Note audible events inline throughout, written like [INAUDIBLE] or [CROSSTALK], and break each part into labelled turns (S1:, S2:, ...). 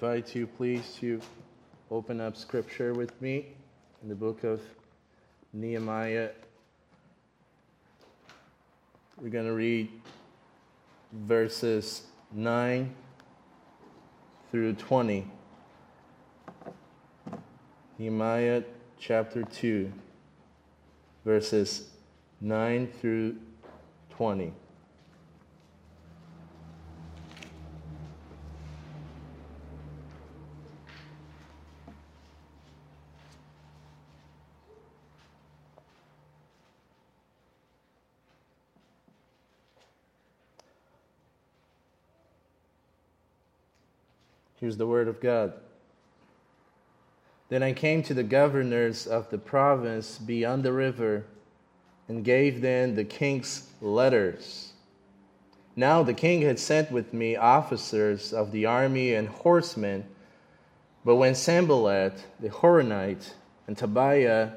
S1: invite you, please, to open up scripture with me in the book of Nehemiah. We're going to read verses 9 through 20. Nehemiah chapter 2, verses 9 through 20. Here's the word of God. Then I came to the governors of the province beyond the river and gave them the king's letters. Now the king had sent with me officers of the army and horsemen. But when Sanballat the Horonite and Tobiah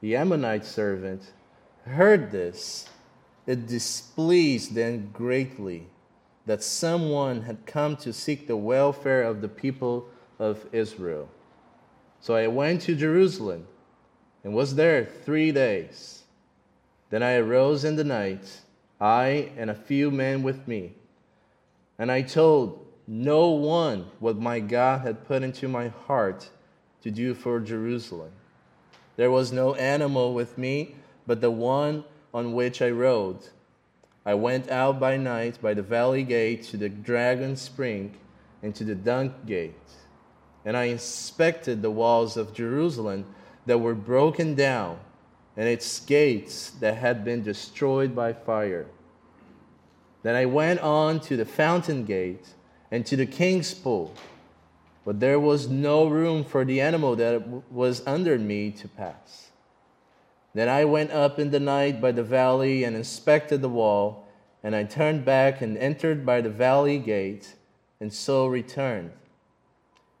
S1: the Ammonite servant heard this, it displeased them greatly that someone had come to seek the welfare of the people of Israel. So I went to Jerusalem and was there three days. Then I arose in the night, I and a few men with me, and I told no one what my God had put into my heart to do for Jerusalem. There was no animal with me but the one on which I rode I went out by night by the valley gate to the dragon spring and to the dung gate. And I inspected the walls of Jerusalem that were broken down and its gates that had been destroyed by fire. Then I went on to the fountain gate and to the king's pool, but there was no room for the animal that was under me to pass. Then I went up in the night by the valley and inspected the wall, and I turned back and entered by the valley gate, and so returned.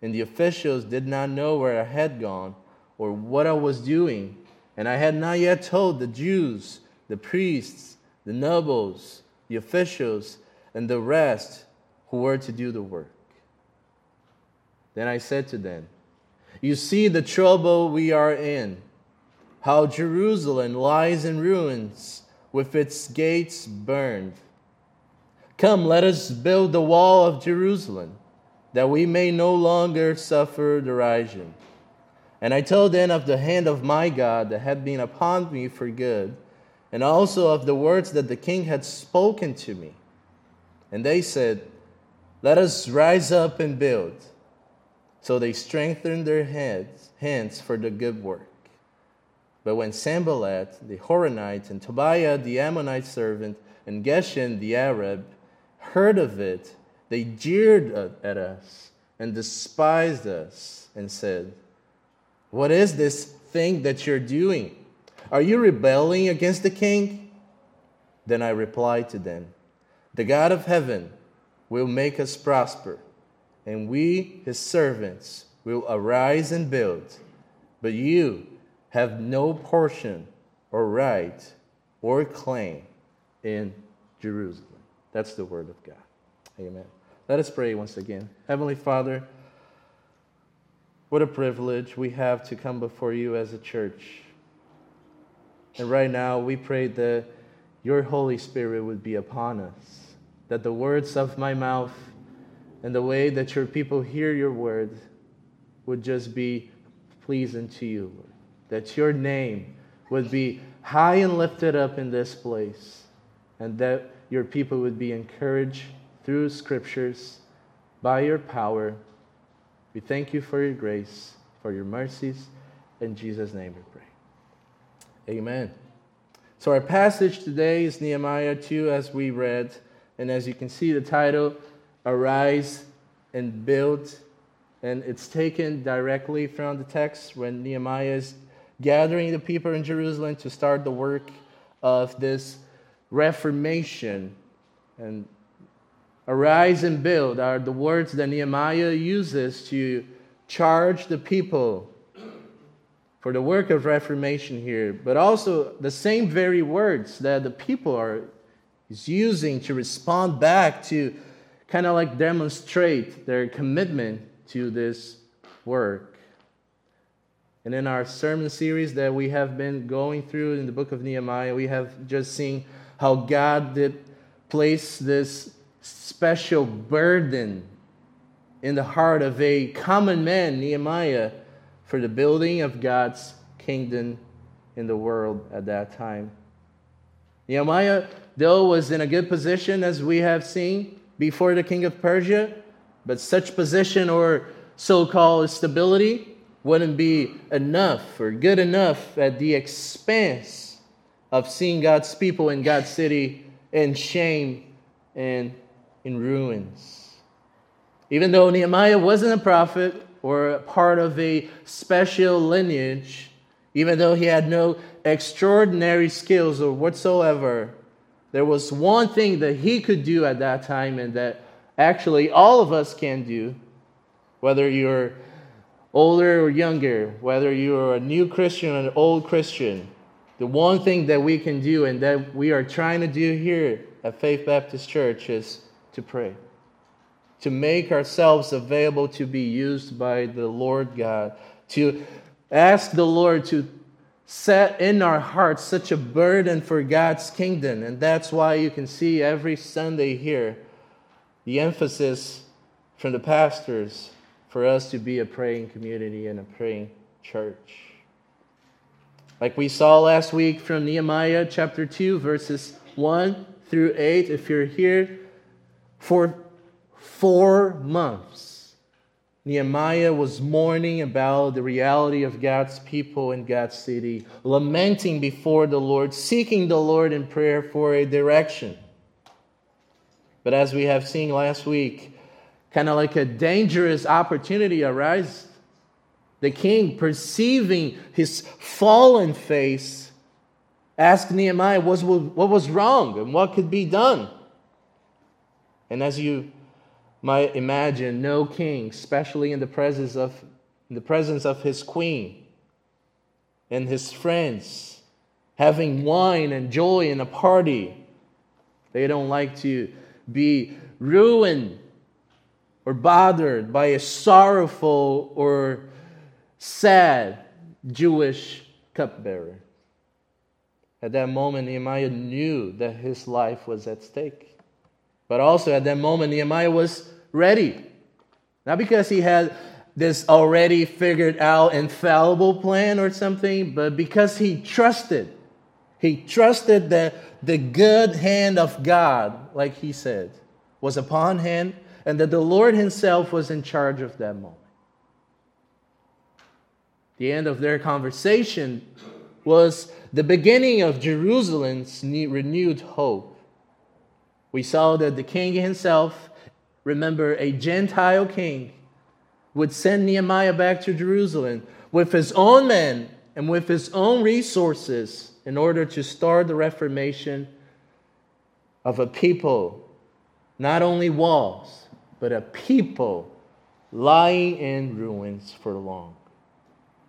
S1: And the officials did not know where I had gone or what I was doing, and I had not yet told the Jews, the priests, the nobles, the officials, and the rest who were to do the work. Then I said to them, You see the trouble we are in how Jerusalem lies in ruins with its gates burned. Come, let us build the wall of Jerusalem, that we may no longer suffer derision. And I told them of the hand of my God that had been upon me for good, and also of the words that the king had spoken to me. And they said, Let us rise up and build. So they strengthened their heads, hands for the good work. But when Sanballat the Horonite and Tobiah the Ammonite servant and Geshem the Arab heard of it, they jeered at us and despised us and said, What is this thing that you're doing? Are you rebelling against the king? Then I replied to them, The God of heaven will make us prosper, and we, his servants, will arise and build. But you, have no portion or right or claim in Jerusalem. That's the word of God. Amen. Let us pray once again. Heavenly Father, what a privilege we have to come before you as a church. And right now, we pray that your Holy Spirit would be upon us, that the words of my mouth and the way that your people hear your word would just be pleasing to you, that your name would be high and lifted up in this place, and that your people would be encouraged through scriptures by your power. We thank you for your grace, for your mercies. In Jesus' name we pray. Amen. So, our passage today is Nehemiah 2, as we read. And as you can see, the title, Arise and Build. And it's taken directly from the text when Nehemiah is gathering the people in Jerusalem to start the work of this reformation. And arise and build are the words that Nehemiah uses to charge the people for the work of reformation here, but also the same very words that the people are is using to respond back to kind of like demonstrate their commitment to this work. And in our sermon series that we have been going through in the book of Nehemiah, we have just seen how God did place this special burden in the heart of a common man, Nehemiah, for the building of God's kingdom in the world at that time. Nehemiah, though, was in a good position, as we have seen, before the king of Persia, but such position or so called stability wouldn't be enough or good enough at the expense of seeing God's people in God's city in shame and in ruins. Even though Nehemiah wasn't a prophet or part of a special lineage, even though he had no extraordinary skills or whatsoever, there was one thing that he could do at that time and that actually all of us can do, whether you're older or younger, whether you're a new Christian or an old Christian. The one thing that we can do and that we are trying to do here at Faith Baptist Church is to pray, to make ourselves available to be used by the Lord God, to ask the Lord to set in our hearts such a burden for God's kingdom. And that's why you can see every Sunday here the emphasis from the pastors for us to be a praying community and a praying church. Like we saw last week from Nehemiah chapter 2, verses 1 through 8, if you're here, for four months, Nehemiah was mourning about the reality of God's people in God's city, lamenting before the Lord, seeking the Lord in prayer for a direction. But as we have seen last week, kind of like a dangerous opportunity arises. The king, perceiving his fallen face, asked Nehemiah what was, wrong and what could be done. And as you might imagine, no king, especially in the presence of, in the presence of his queen and his friends, having wine and joy in a party, they don't like to be ruined or bothered by a sorrowful or sad Jewish cupbearer. At that moment, Nehemiah knew that his life was at stake. But also at that moment, Nehemiah was ready. Not because he had this already figured out infallible plan or something, but because he trusted. He trusted that the good hand of God, like he said, was upon him and that the Lord himself was in charge of that moment. The end of their conversation was the beginning of Jerusalem's renewed hope. We saw that the king himself, remember, a Gentile king, would send Nehemiah back to Jerusalem with his own men and with his own resources in order to start the reformation of a people, not only walls, but a people lying in ruins for long.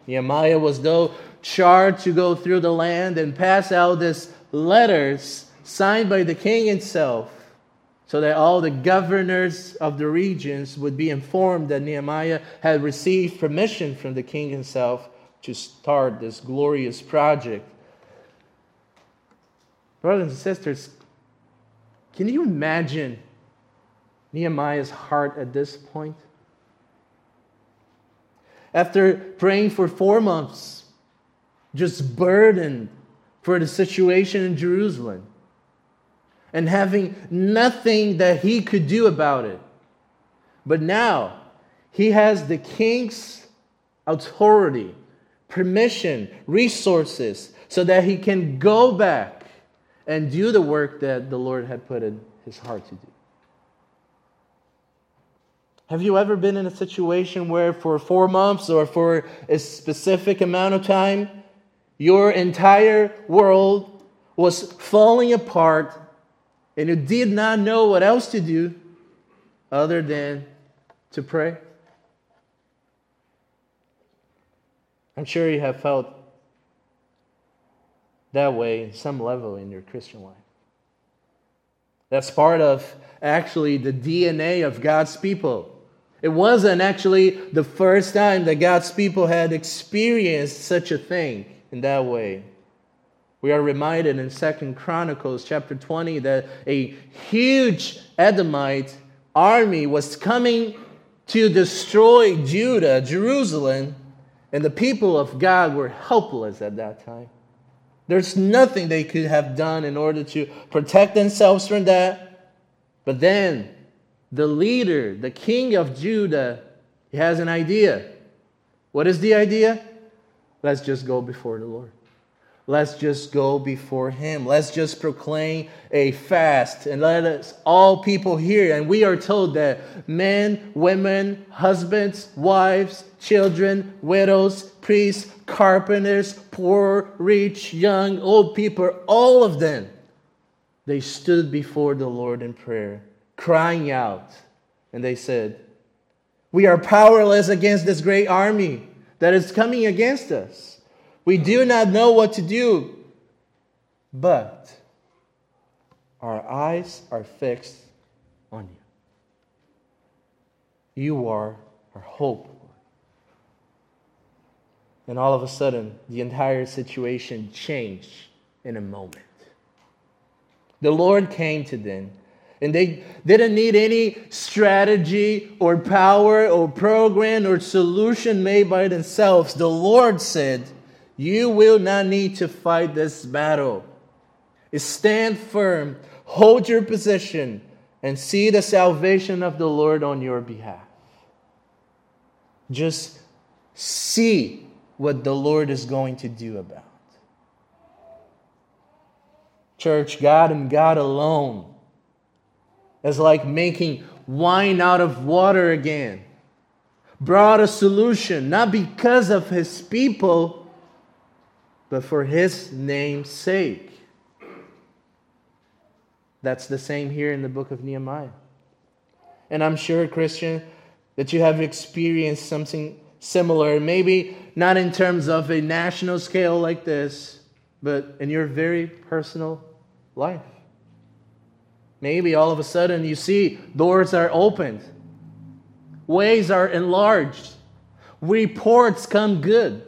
S1: Nehemiah was though charged to go through the land and pass out these letters signed by the king himself so that all the governors of the regions would be informed that Nehemiah had received permission from the king himself to start this glorious project. Brothers and sisters, can you imagine Nehemiah's heart at this point? After praying for four months, just burdened for the situation in Jerusalem, and having nothing that he could do about it. But now he has the king's authority, permission, resources, so that he can go back and do the work that the Lord had put in his heart to do. Have you ever been in a situation where, for four months or for a specific amount of time, your entire world was falling apart and you did not know what else to do other than to pray? I'm sure you have felt that way in some level in your Christian life. That's part of actually the DNA of God's people. It wasn't actually the first time that God's people had experienced such a thing in that way. We are reminded in Second Chronicles chapter 20 that a huge Edomite army was coming to destroy Judah, Jerusalem, and the people of God were helpless at that time. There's nothing they could have done in order to protect themselves from that. But then the leader, the king of Judah, he has an idea. What is the idea? Let's just go before the Lord. Let's just go before him. Let's just proclaim a fast and let us all people hear. And we are told that men, women, husbands, wives, children, widows, priests, carpenters, poor, rich, young, old people, all of them, they stood before the Lord in prayer, crying out. And they said, We are powerless against this great army that is coming against us. We do not know what to do, but our eyes are fixed on you. You are our hope. And all of a sudden, the entire situation changed in a moment. The Lord came to them, and they didn't need any strategy or power or program or solution made by themselves. The Lord said, you will not need to fight this battle. Stand firm, hold your position, and see the salvation of the Lord on your behalf. Just see what the Lord is going to do about. Church, God and God alone is like making wine out of water again. Brought a solution, not because of his people but for his name's sake. That's the same here in the book of Nehemiah. And I'm sure, Christian, that you have experienced something similar, maybe not in terms of a national scale like this, but in your very personal life. Maybe all of a sudden you see doors are opened, ways are enlarged, reports come good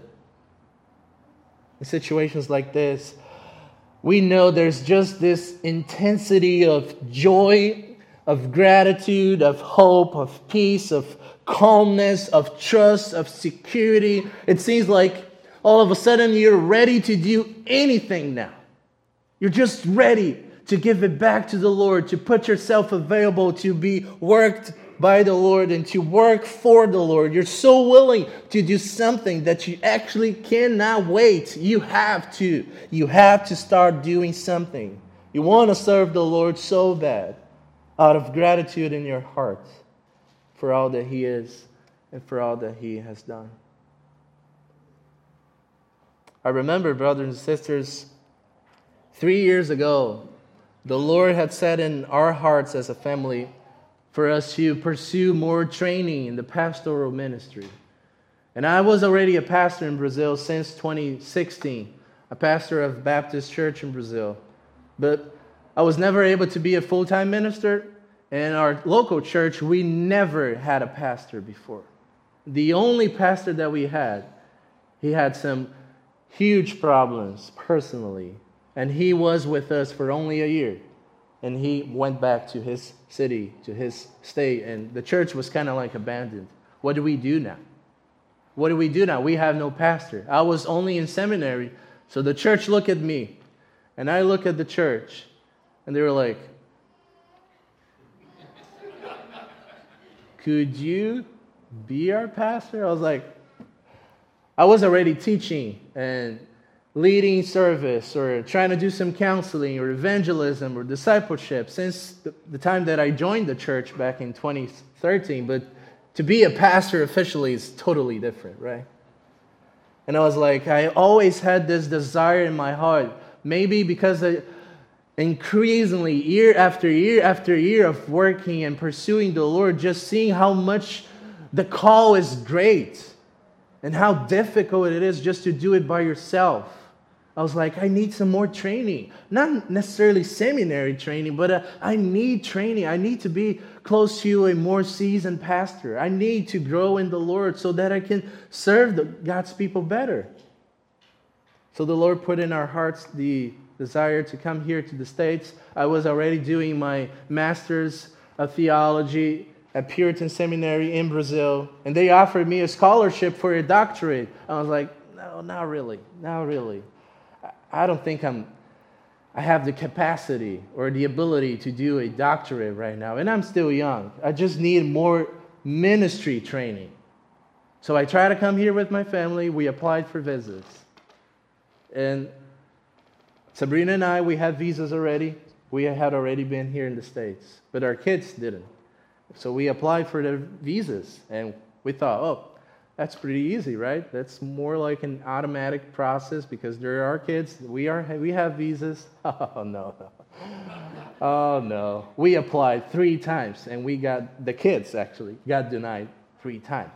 S1: in situations like this, we know there's just this intensity of joy, of gratitude, of hope, of peace, of calmness, of trust, of security. It seems like all of a sudden you're ready to do anything now. You're just ready to give it back to the Lord, to put yourself available to be worked by the Lord and to work for the Lord. You're so willing to do something that you actually cannot wait. You have to. You have to start doing something. You want to serve the Lord so bad out of gratitude in your heart for all that He is and for all that He has done. I remember, brothers and sisters, three years ago, the Lord had set in our hearts as a family for us to pursue more training in the pastoral ministry. And I was already a pastor in Brazil since 2016, a pastor of Baptist Church in Brazil. But I was never able to be a full time minister. In our local church, we never had a pastor before. The only pastor that we had, he had some huge problems personally. And he was with us for only a year and he went back to his city, to his state, and the church was kind of like abandoned. What do we do now? What do we do now? We have no pastor. I was only in seminary, so the church looked at me, and I look at the church, and they were like, Could you be our pastor? I was like, I was already teaching, and leading service or trying to do some counseling or evangelism or discipleship since the, time that I joined the church back in 2013. But to be a pastor officially is totally different, right? And I was like, I always had this desire in my heart, maybe because I, increasingly, year after year after year of working and pursuing the Lord, just seeing how much the call is great and how difficult it is just to do it by yourself. I was like, I need some more training. Not necessarily seminary training, but uh, I need training. I need to be close to a more seasoned pastor. I need to grow in the Lord so that I can serve the, God's people better. So the Lord put in our hearts the desire to come here to the States. I was already doing my master's of theology at Puritan Seminary in Brazil, and they offered me a scholarship for a doctorate. I was like, no, not really, not really. I don't think I'm, I have the capacity or the ability to do a doctorate right now, and I'm still young. I just need more ministry training. So I try to come here with my family. We applied for visas. And Sabrina and I, we had visas already. We had already been here in the States, but our kids didn't. So we applied for the visas, and we thought, oh, that's pretty easy, right? That's more like an automatic process because there are kids. We are we have visas. [LAUGHS] Oh no, oh no. We applied three times, and we got the kids actually got denied three times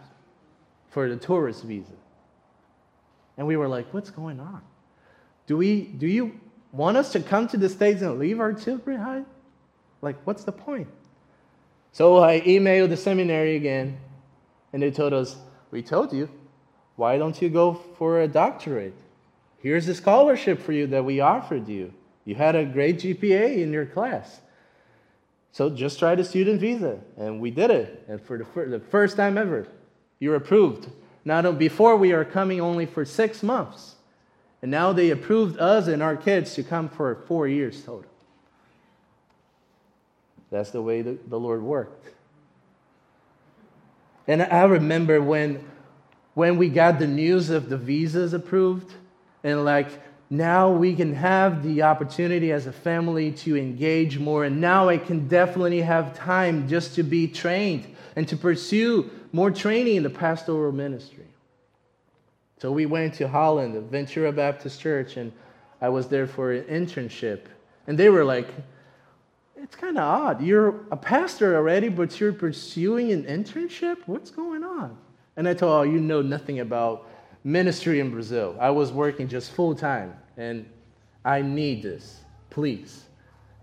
S1: for the tourist visa. And we were like, what's going on? Do we do you want us to come to the States and leave our children behind? Like, what's the point? So I emailed the seminary again, and they told us, We told you, why don't you go for a doctorate? Here's a scholarship for you that we offered you. You had a great GPA in your class. So just try the student visa. And we did it. And for the, fir- the first time ever, you're approved. Now, before we are coming only for six months. And now they approved us and our kids to come for four years total. That's the way the, the Lord worked. And I remember when, when we got the news of the visas approved, and like now we can have the opportunity as a family to engage more, and now I can definitely have time just to be trained and to pursue more training in the pastoral ministry. So we went to Holland, Ventura Baptist Church, and I was there for an internship. And they were like, it's kind of odd. You're a pastor already, but you're pursuing an internship? What's going on? And I told, oh, you know nothing about ministry in Brazil. I was working just full time, and I need this, please.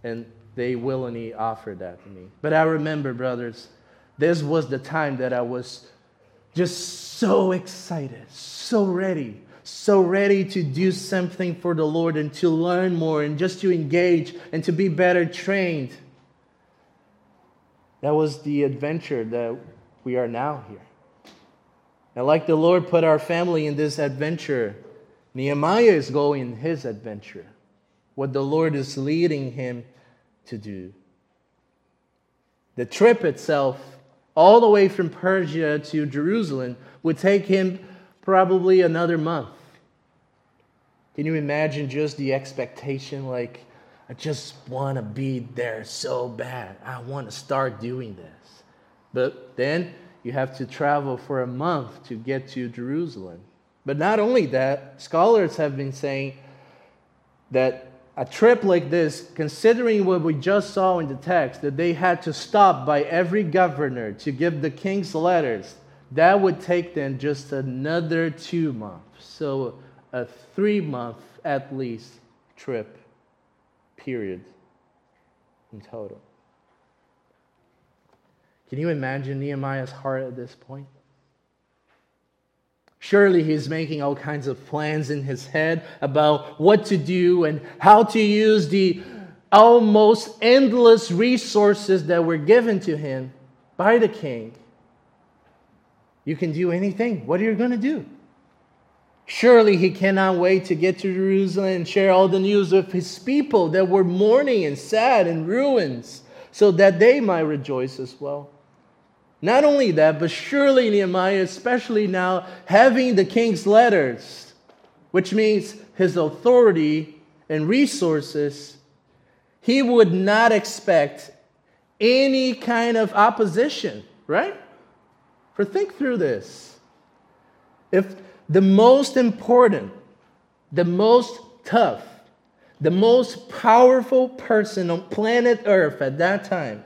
S1: And they willingly offered that to me. But I remember, brothers, this was the time that I was just so excited, so ready, so ready to do something for the Lord and to learn more and just to engage and to be better trained. That was the adventure that we are now here. And like the Lord put our family in this adventure, Nehemiah is going his adventure, what the Lord is leading him to do. The trip itself all the way from Persia to Jerusalem would take him probably another month. Can you imagine just the expectation? Like, I just want to be there so bad. I want to start doing this. But then you have to travel for a month to get to Jerusalem. But not only that, scholars have been saying that a trip like this, considering what we just saw in the text, that they had to stop by every governor to give the king's letters, that would take them just another two months. So, a three month at least trip period in total. Can you imagine Nehemiah's heart at this point? Surely he's making all kinds of plans in his head about what to do and how to use the almost endless resources that were given to him by the king. You can do anything. What are you going to do? Surely he cannot wait to get to Jerusalem and share all the news of his people that were mourning and sad and ruins so that they might rejoice as well. Not only that, but surely Nehemiah, especially now having the king's letters, which means his authority and resources, he would not expect any kind of opposition, right? For think through this. If the most important, the most tough, the most powerful person on planet Earth at that time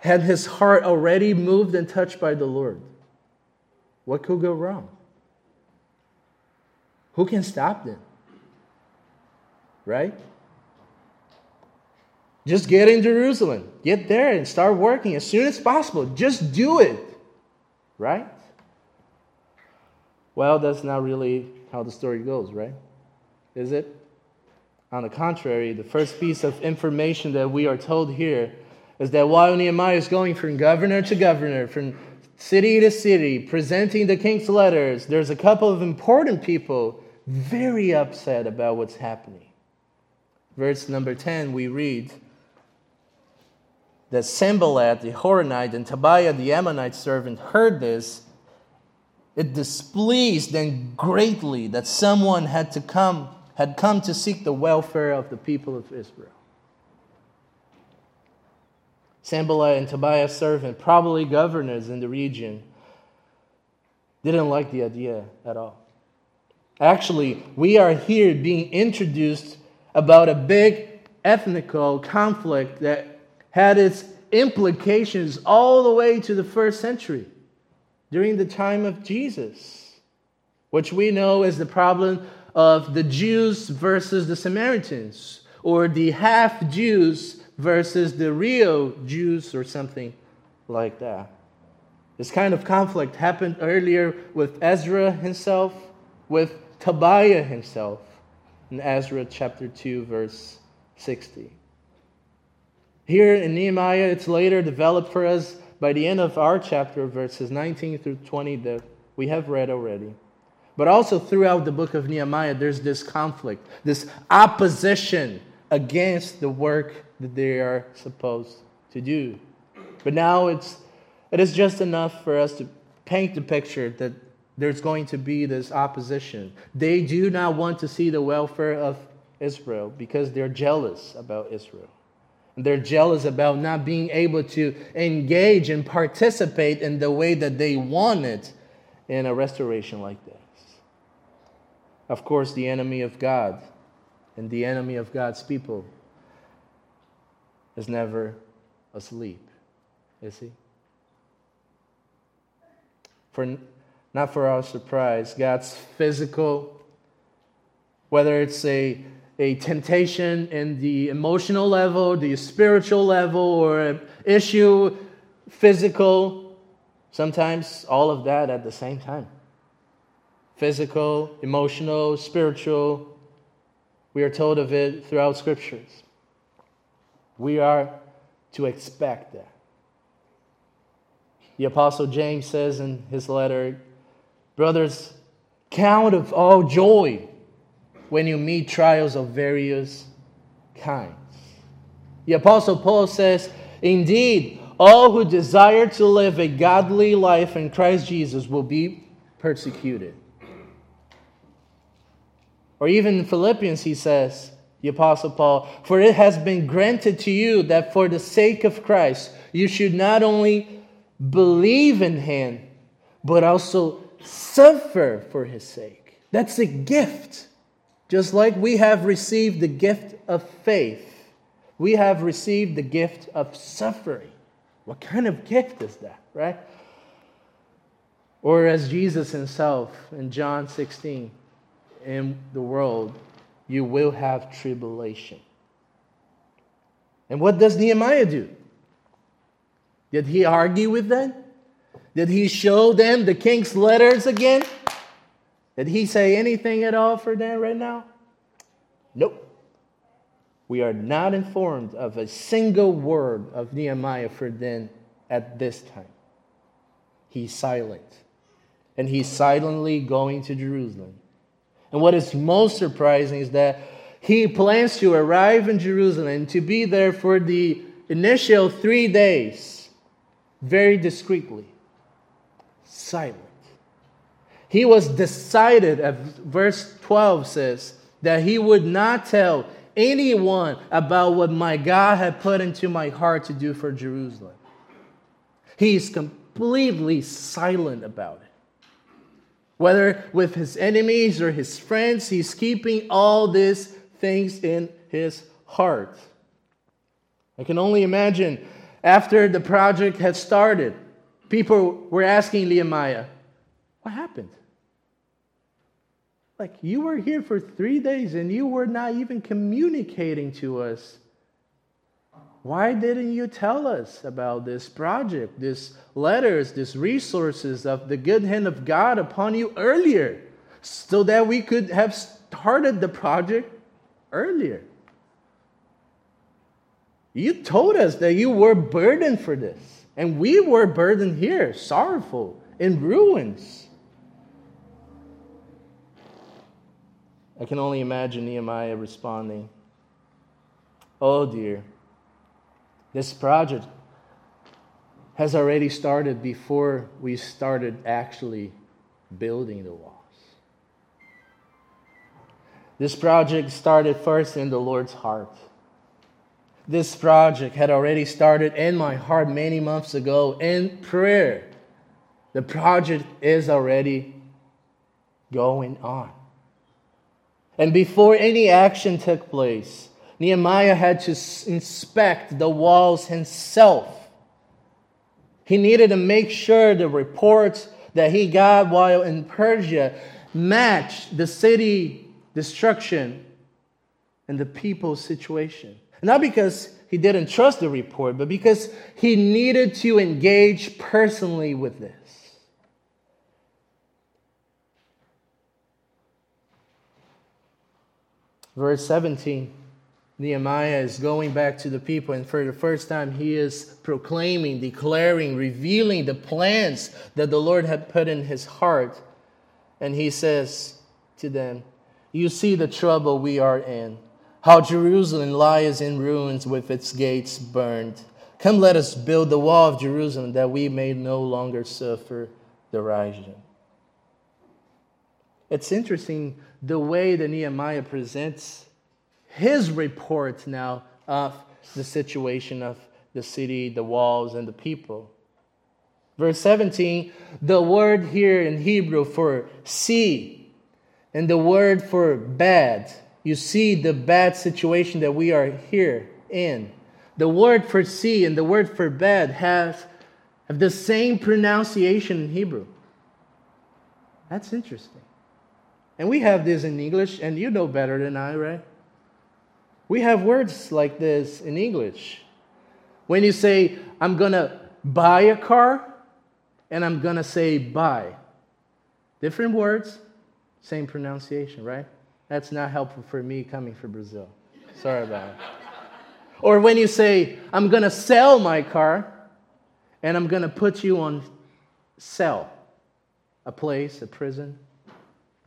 S1: had his heart already moved and touched by the Lord. What could go wrong? Who can stop them? Right? Just get in Jerusalem. Get there and start working as soon as possible. Just do it. Right? Well, that's not really how the story goes, right? Is it? On the contrary, the first piece of information that we are told here is that while Nehemiah is going from governor to governor, from city to city, presenting the king's letters, there's a couple of important people very upset about what's happening. Verse number 10, we read that Sanballat the Horonite and Tobiah the Ammonite servant heard this. It displeased them greatly that someone had to come had come to seek the welfare of the people of Israel. Sanballat and Tobiah's servant, probably governors in the region, didn't like the idea at all. Actually, we are here being introduced about a big ethnical conflict that had its implications all the way to the first century during the time of Jesus, which we know is the problem of the Jews versus the Samaritans, or the half Jews versus the real Jews, or something like that. This kind of conflict happened earlier with Ezra himself, with Tobiah himself, in Ezra chapter 2, verse 60. Here in Nehemiah, it's later developed for us by the end of our chapter, verses 19 through 20, that we have read already. But also throughout the book of Nehemiah, there's this conflict, this opposition against the work that they are supposed to do. But now it's, it is just enough for us to paint the picture that there's going to be this opposition. They do not want to see the welfare of Israel because they're jealous about Israel. They're jealous about not being able to engage and participate in the way that they want it in a restoration like this. Of course, the enemy of God and the enemy of God's people is never asleep, is he? For, not for our surprise, God's physical, whether it's a a temptation in the emotional level, the spiritual level, or an issue, physical, sometimes all of that at the same time. Physical, emotional, spiritual. We are told of it throughout scriptures. We are to expect that. The Apostle James says in his letter, Brothers, count of all joy when you meet trials of various kinds. The Apostle Paul says, Indeed, all who desire to live a godly life in Christ Jesus will be persecuted. Or even in Philippians, he says, the Apostle Paul, For it has been granted to you that for the sake of Christ, you should not only believe in him, but also suffer for his sake. That's a gift. Just like we have received the gift of faith, we have received the gift of suffering. What kind of gift is that, right? Or as Jesus himself in John 16, in the world, you will have tribulation. And what does Nehemiah do? Did he argue with them? Did he show them the king's letters again? Did he say anything at all for them right now? Nope. We are not informed of a single word of Nehemiah for them at this time. He's silent. And he's silently going to Jerusalem. And what is most surprising is that he plans to arrive in Jerusalem to be there for the initial three days very discreetly, silent. He was decided, as verse 12 says, that he would not tell anyone about what my God had put into my heart to do for Jerusalem. He's completely silent about it. Whether with his enemies or his friends, he's keeping all these things in his heart. I can only imagine after the project had started, people were asking Nehemiah, What happened? Like, you were here for three days and you were not even communicating to us why didn't you tell us about this project, these letters, these resources of the good hand of God upon you earlier, so that we could have started the project earlier? You told us that you were burdened for this, and we were burdened here, sorrowful, in ruins. I can only imagine Nehemiah responding, Oh dear, this project has already started before we started actually building the walls. This project started first in the Lord's heart. This project had already started in my heart many months ago in prayer. The project is already going on. And before any action took place, Nehemiah had to inspect the walls himself. He needed to make sure the reports that he got while in Persia matched the city destruction and the people's situation. Not because he didn't trust the report, but because he needed to engage personally with this. Verse 17 Nehemiah is going back to the people, and for the first time, he is proclaiming, declaring, revealing the plans that the Lord had put in his heart. And he says to them, You see the trouble we are in, how Jerusalem lies in ruins with its gates burned. Come, let us build the wall of Jerusalem that we may no longer suffer derision. It's interesting the way that Nehemiah presents his report now of the situation of the city, the walls, and the people. Verse 17, the word here in Hebrew for see and the word for bad. You see the bad situation that we are here in. The word for see and the word for bad have, have the same pronunciation in Hebrew. That's interesting. And we have this in English, and you know better than I, right? We have words like this in English. When you say, I'm going to buy a car, and I'm going to say buy. Different words, same pronunciation, right? That's not helpful for me coming from Brazil. Sorry about it. Or when you say, I'm going to sell my car, and I'm going to put you on cell, a place, a prison.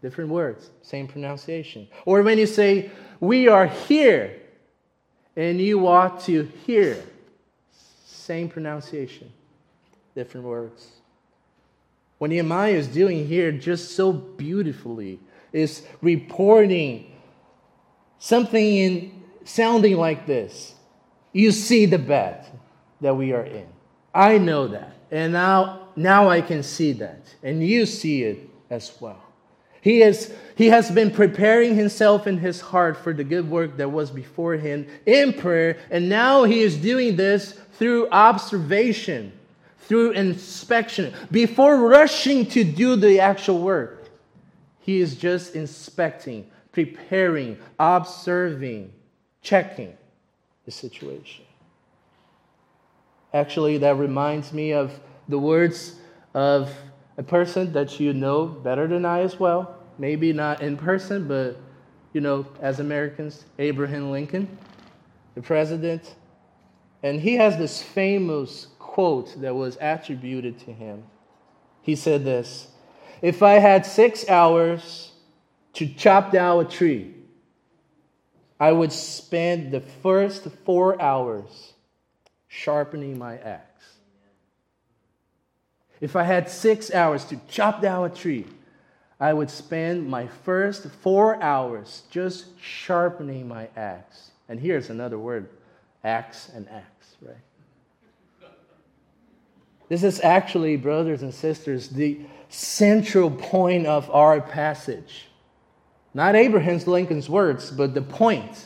S1: Different words, same pronunciation. Or when you say, we are here, and you ought to hear. Same pronunciation, different words. What Nehemiah is doing here just so beautifully is reporting something in sounding like this. You see the bed that we are in. I know that. And now, now I can see that. And you see it as well. He, is, he has been preparing himself in his heart for the good work that was before him in prayer, and now he is doing this through observation, through inspection. Before rushing to do the actual work, he is just inspecting, preparing, observing, checking the situation. Actually, that reminds me of the words of a person that you know better than I as well. Maybe not in person, but you know, as Americans, Abraham Lincoln, the president. And he has this famous quote that was attributed to him. He said this If I had six hours to chop down a tree, I would spend the first four hours sharpening my axe. If I had six hours to chop down a tree, I would spend my first four hours just sharpening my axe. And here's another word axe and axe, right? This is actually, brothers and sisters, the central point of our passage. Not Abraham's Lincoln's words, but the point.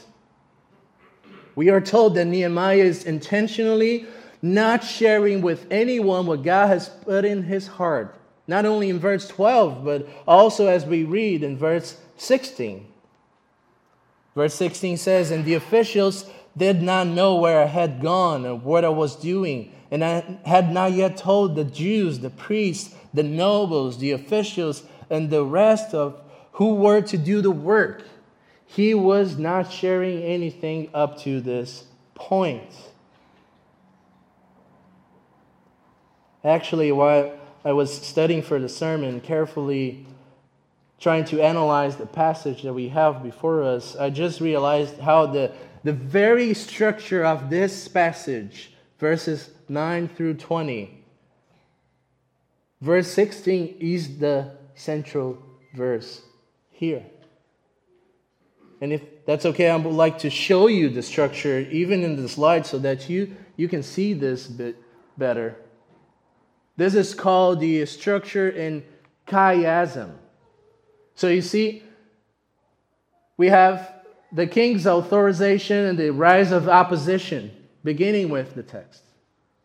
S1: We are told that Nehemiah is intentionally not sharing with anyone what God has put in his heart. Not only in verse 12, but also as we read in verse 16. Verse 16 says, And the officials did not know where I had gone or what I was doing, and I had not yet told the Jews, the priests, the nobles, the officials, and the rest of who were to do the work. He was not sharing anything up to this point. Actually, while I was studying for the sermon, carefully trying to analyze the passage that we have before us, I just realized how the, the very structure of this passage, verses 9 through 20, verse 16 is the central verse here. And if that's okay, I would like to show you the structure even in the slide so that you, you can see this bit better. This is called the structure in chiasm. So you see, we have the king's authorization and the rise of opposition, beginning with the text.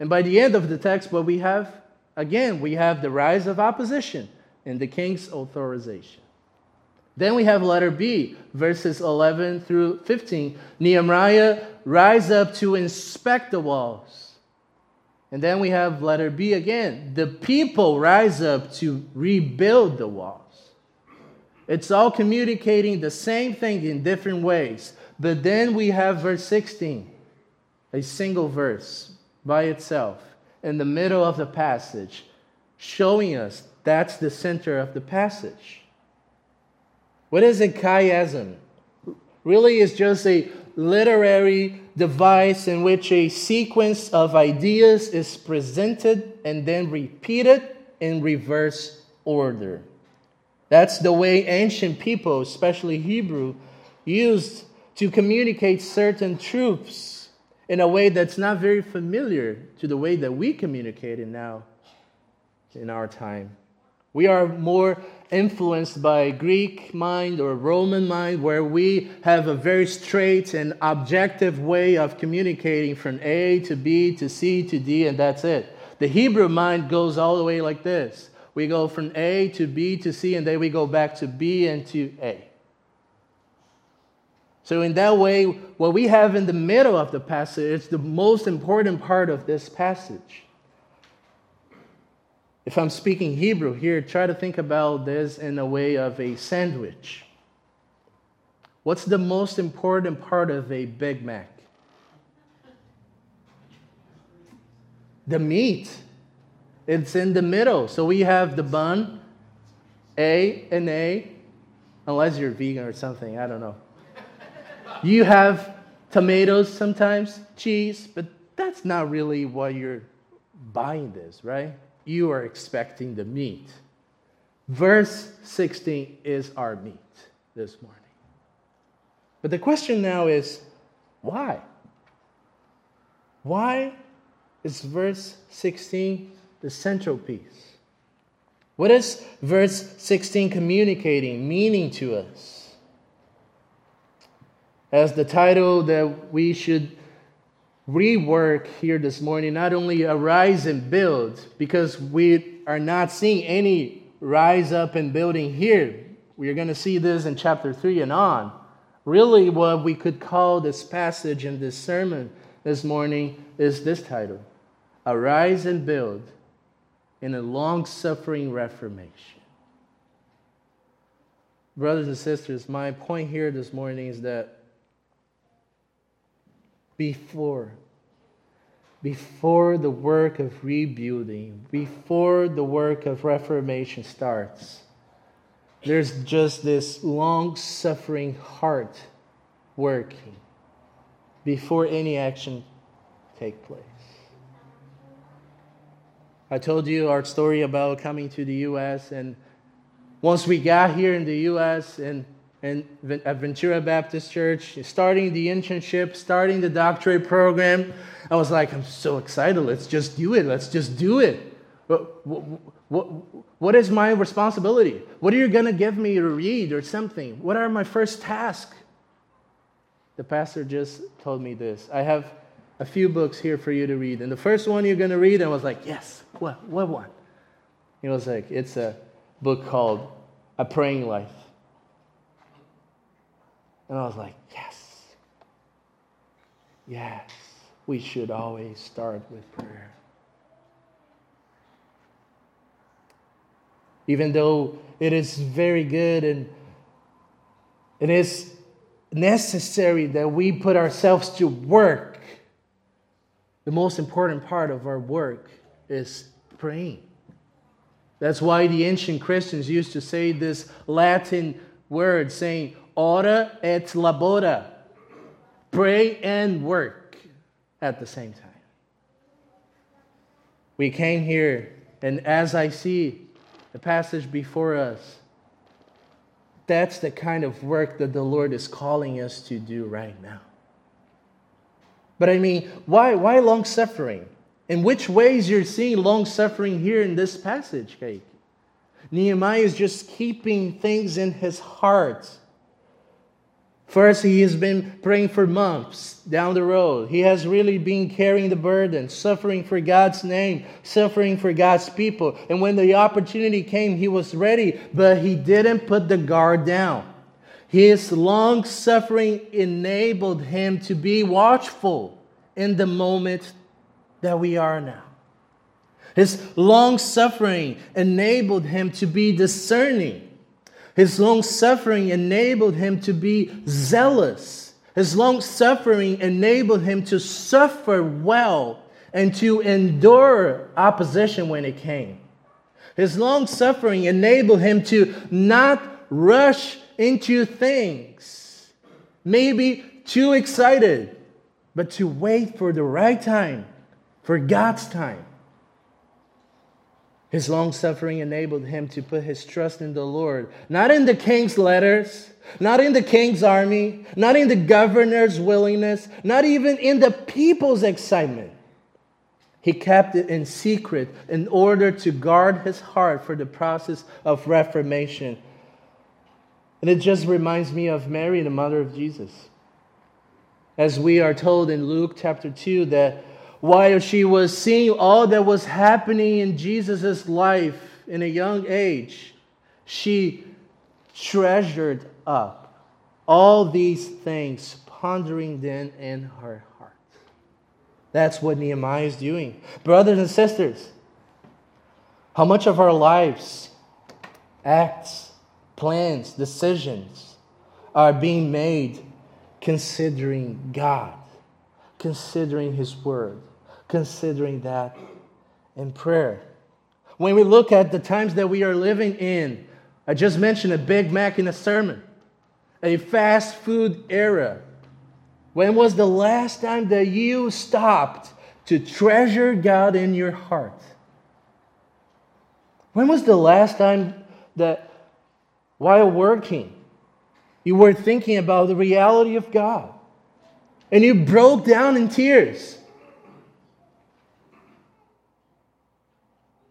S1: And by the end of the text, what we have, again, we have the rise of opposition and the king's authorization. Then we have letter B, verses 11 through 15. Nehemiah rise up to inspect the walls. And then we have letter B again. The people rise up to rebuild the walls. It's all communicating the same thing in different ways. But then we have verse 16, a single verse by itself in the middle of the passage, showing us that's the center of the passage. What is a chiasm? Really, it's just a literary device in which a sequence of ideas is presented and then repeated in reverse order. That's the way ancient people, especially Hebrew, used to communicate certain truths in a way that's not very familiar to the way that we communicate it now in our time. We are more influenced by Greek mind or Roman mind, where we have a very straight and objective way of communicating from A to B to C to D, and that's it. The Hebrew mind goes all the way like this we go from A to B to C, and then we go back to B and to A. So, in that way, what we have in the middle of the passage is the most important part of this passage. If I'm speaking Hebrew here, try to think about this in a way of a sandwich. What's the most important part of a Big Mac? The meat. It's in the middle. So we have the bun, A and A, unless you're vegan or something, I don't know. You have tomatoes sometimes, cheese, but that's not really why you're buying this, right? You are expecting the meat. Verse 16 is our meat this morning. But the question now is why? Why is verse 16 the central piece? What is verse 16 communicating, meaning to us? As the title that we should rework here this morning not only arise and build, because we are not seeing any rise up and building here. We are going to see this in chapter 3 and on. Really, what we could call this passage in this sermon this morning is this title Arise and Build in a Long Suffering Reformation. Brothers and sisters, my point here this morning is that before before the work of rebuilding, before the work of reformation starts. There's just this long suffering heart working before any action take place. I told you our story about coming to the US and once we got here in the US and and at Ventura Baptist Church, starting the internship, starting the doctorate program. I was like, I'm so excited. Let's just do it. Let's just do it. What, what, what is my responsibility? What are you going to give me to read or something? What are my first tasks? The pastor just told me this. I have a few books here for you to read. And the first one you're going to read, I was like, yes, what, what one? He was like, it's a book called A Praying Life. And I was like, yes. Yes, we should always start with prayer. Even though it is very good and it is necessary that we put ourselves to work, the most important part of our work is praying. That's why the ancient Christians used to say this Latin word saying, ora et labora, pray and work at the same time. We came here, and as I see the passage before us, that's the kind of work that the Lord is calling us to do right now. But I mean, why, why long suffering? In which ways you're seeing long suffering here in this passage, Kate? Nehemiah is just keeping things in his heart First, he has been praying for months down the road. He has really been carrying the burden, suffering for God's name, suffering for God's people. And when the opportunity came, he was ready, but he didn't put the guard down. His long suffering enabled him to be watchful in the moment that we are now. His long suffering enabled him to be discerning his long suffering enabled him to be zealous. His long suffering enabled him to suffer well and to endure opposition when it came. His long suffering enabled him to not rush into things, maybe too excited, but to wait for the right time, for God's time. His long suffering enabled him to put his trust in the Lord, not in the king's letters, not in the king's army, not in the governor's willingness, not even in the people's excitement. He kept it in secret in order to guard his heart for the process of reformation. And it just reminds me of Mary, the mother of Jesus. As we are told in Luke chapter 2 that while she was seeing all that was happening in Jesus' life in a young age, she treasured up all these things, pondering them in her heart. That's what Nehemiah is doing. Brothers and sisters, how much of our lives, acts, plans, decisions are being made considering God, considering His Word? Considering that in prayer. When we look at the times that we are living in, I just mentioned a Big Mac in a sermon, a fast food era. When was the last time that you stopped to treasure God in your heart? When was the last time that while working, you were thinking about the reality of God and you broke down in tears?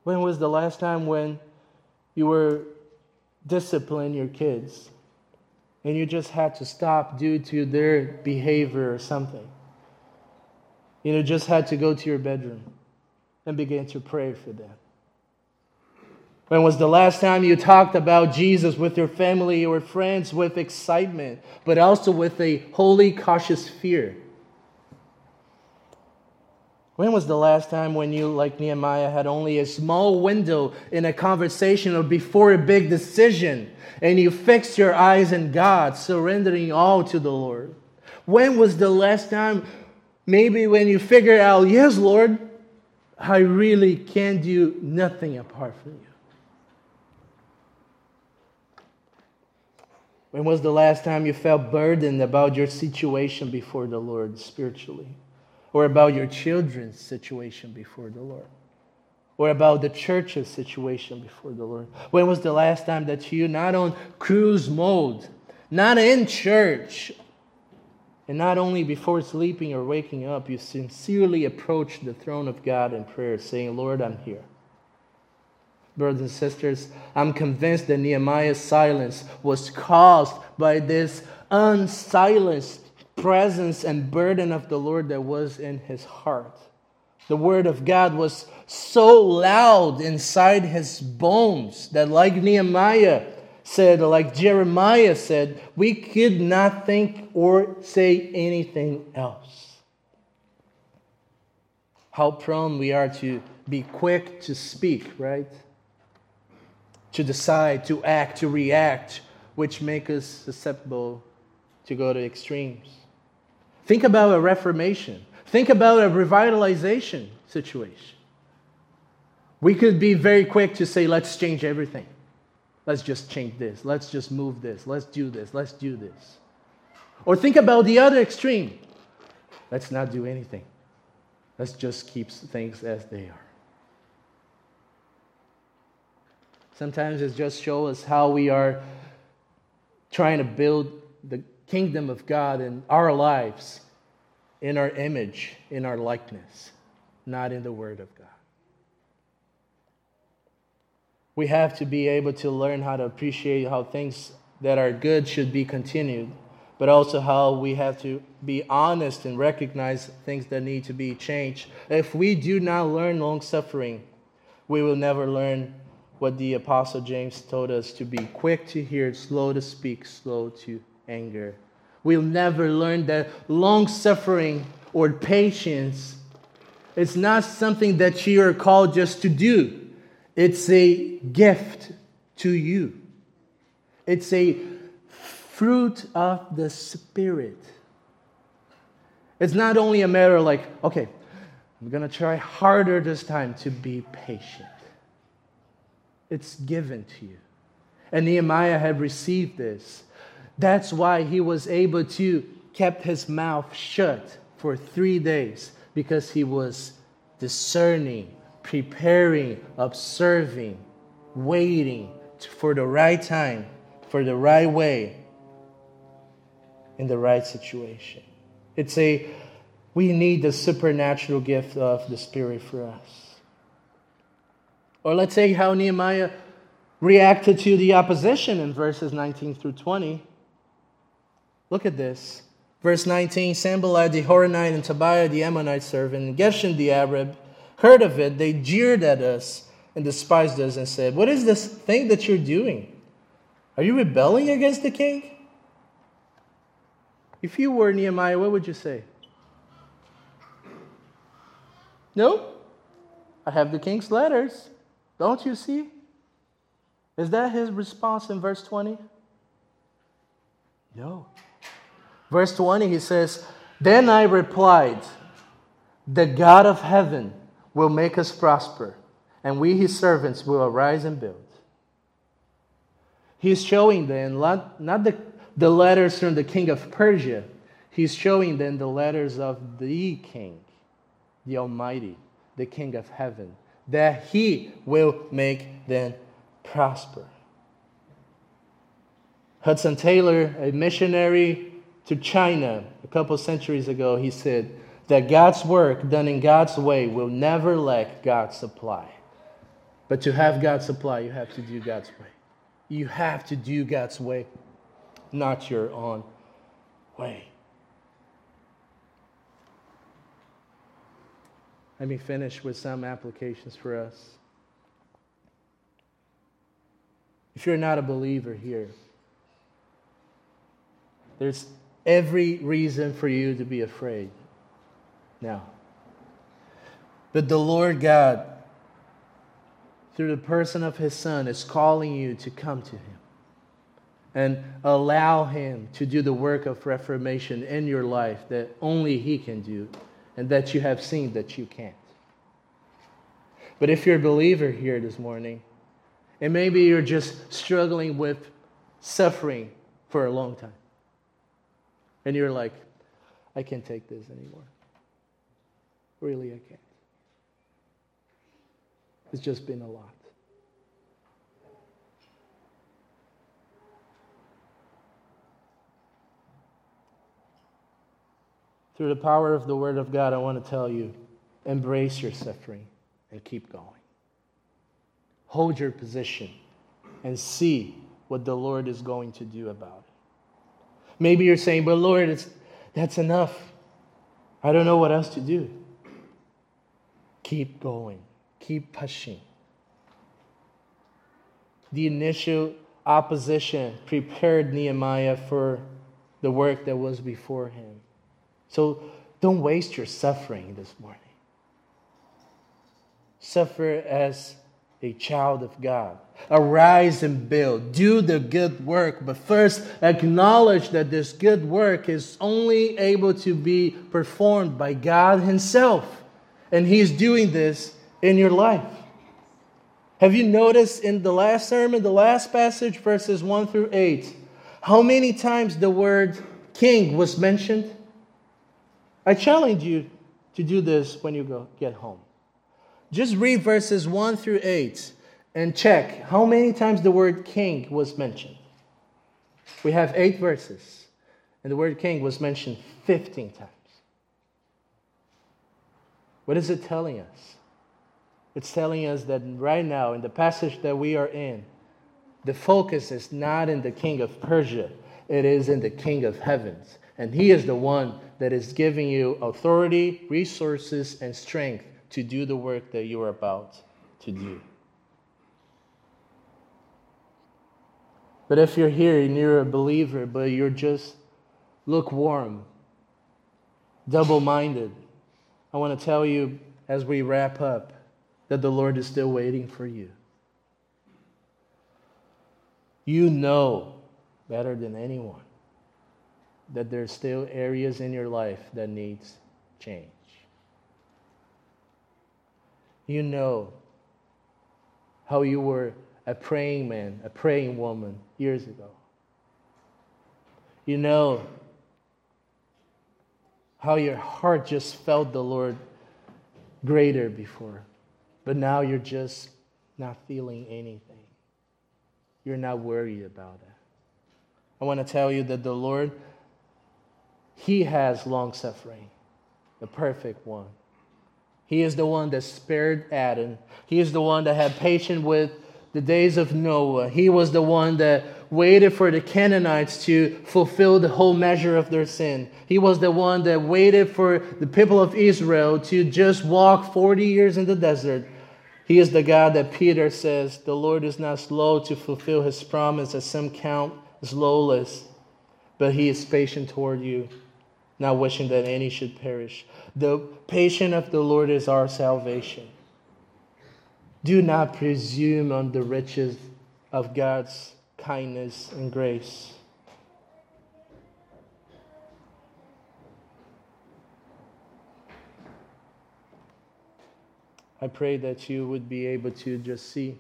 S1: When was the last time when you were disciplining your kids and you just had to stop due to their behavior or something? You know, just had to go to your bedroom and begin to pray for them. When was the last time you talked about Jesus with your family or friends with excitement, but also with a holy, cautious fear? When was the last time when you, like Nehemiah, had only a small window in a conversation or before a big decision and you fixed your eyes on God, surrendering all to the Lord? When was the last time, maybe when you figured out, yes, Lord, I really can do nothing apart from you? When was the last time you felt burdened about your situation before the Lord spiritually? Or about your children's situation before the Lord, or about the church's situation before the Lord. When was the last time that you, not on cruise mode, not in church, and not only before sleeping or waking up, you sincerely approached the throne of God in prayer, saying, Lord, I'm here. Brothers and sisters, I'm convinced that Nehemiah's silence was caused by this unsilenced presence and burden of the Lord that was in his heart. The word of God was so loud inside his bones that, like Nehemiah said, like Jeremiah said, we could not think or say anything else. how prone we are to be quick to speak, right? To decide, to act, to react, which make us susceptible to go to extremes. Think about a reformation. Think about a revitalization situation. We could be very quick to say, let's change everything. Let's just change this. Let's just move this. Let's do this. Let's do this. Or think about the other extreme. Let's not do anything. Let's just keep things as they are. Sometimes it just shows us how we are trying to build the kingdom of God in our lives, in our image, in our likeness, not in the Word of God. We have to be able to learn how to appreciate how things that are good should be continued, but also how we have to be honest and recognize things that need to be changed. If we do not learn long suffering, we will never learn what the Apostle James told us to be quick to hear, slow to speak, slow to anger. We'll never learn that long suffering or patience is not something that you are called just to do. It's a gift to you. It's a fruit of the Spirit. It's not only a matter of like, okay, I'm going to try harder this time to be patient. It's given to you. And Nehemiah had received this. That's why he was able to kept his mouth shut for 3 days because he was discerning preparing, observing, waiting for the right time, for the right way, in the right situation. It's a, we need the supernatural gift of the Spirit for us. Or let's say how Nehemiah reacted to the opposition in verses 19 through 20. Look at this. Verse 19 Sanballat the Horonite and Tobiah the Ammonite servant, and Geshem the Arab, heard of it, they jeered at us and despised us and said, What is this thing that you're doing? Are you rebelling against the king? If you were Nehemiah, what would you say? No, I have the king's letters. Don't you see? Is that his response in verse 20? No. Verse 20, he says, Then I replied, The God of heaven will make us prosper, and we, his servants, will arise and build. He's showing them not, not the, the letters from the king of Persia, he's showing them the letters of the king, the Almighty, the king of heaven, that he will make them prosper. Hudson Taylor, a missionary to China a couple centuries ago, he said, that God's work done in God's way will never lack God's supply. But to have God's supply, you have to do God's way. You have to do God's way, not your own way. Let me finish with some applications for us. If you're not a believer here, there's every reason for you to be afraid now. But the Lord God, through the person of His Son, is calling you to come to Him and allow Him to do the work of reformation in your life that only He can do and that you have seen that you can't. But if you're a believer here this morning, and maybe you're just struggling with suffering for a long time, and you're like, I can't take this anymore. Really, I can't. It's just been a lot. Through the power of the Word of God, I want to tell you embrace your suffering and keep going. Hold your position and see what the Lord is going to do about it. Maybe you're saying, but Lord, it's, that's enough. I don't know what else to do. Keep going, keep pushing. The initial opposition prepared Nehemiah for the work that was before him. So don't waste your suffering this morning. Suffer as a child of God. Arise and build. Do the good work, but first acknowledge that this good work is only able to be performed by God Himself. And He's doing this in your life. Have you noticed in the last sermon, the last passage, verses 1 through 8, how many times the word king was mentioned? I challenge you to do this when you go get home. Just read verses 1 through 8 and check how many times the word king was mentioned. We have eight verses, and the word king was mentioned 15 times. What is it telling us? It's telling us that right now, in the passage that we are in, the focus is not in the king of Persia, it is in the king of heavens. And he is the one that is giving you authority, resources, and strength to do the work that you are about to do. But if you're here and you're a believer, but you're just lukewarm, double minded, I want to tell you as we wrap up that the Lord is still waiting for you. You know better than anyone that there's still areas in your life that needs change. You know how you were a praying man, a praying woman years ago. You know how your heart just felt the Lord greater before, but now you're just not feeling anything. You're not worried about it. I want to tell you that the Lord, He has long suffering, the perfect one. He is the one that spared Adam. He is the one that had patience with the days of Noah. He was the one that waited for the Canaanites to fulfill the whole measure of their sin. He was the one that waited for the people of Israel to just walk 40 years in the desert. He is the God that Peter says, The Lord is not slow to fulfill his promise, as some count slowness, but he is patient toward you, not wishing that any should perish. The patience of the Lord is our salvation. Do not presume on the riches of God's kindness and grace. I pray that you would be able to just see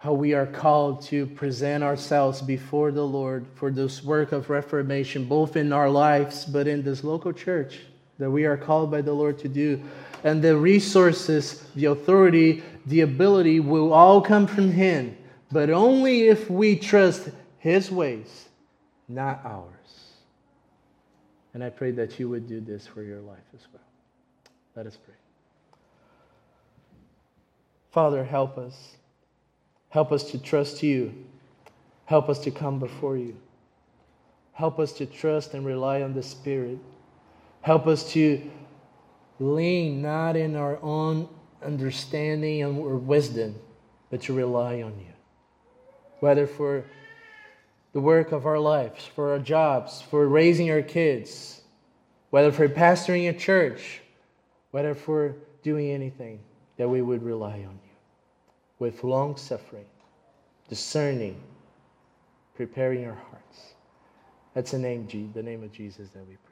S1: how we are called to present ourselves before the Lord for this work of reformation, both in our lives but in this local church that we are called by the Lord to do and the resources, the authority, the ability will all come from Him, but only if we trust His ways, not ours. And I pray that you would do this for your life as well. Let us pray. Father, help us. Help us to trust you. Help us to come before you. Help us to trust and rely on the Spirit. Help us to lean not in our own understanding or wisdom, but to rely on you. Whether for the work of our lives, for our jobs, for raising our kids, whether for pastoring a church, whether for doing anything, that we would rely on you with long suffering, discerning, preparing our hearts. That's the name, the name of Jesus that we pray.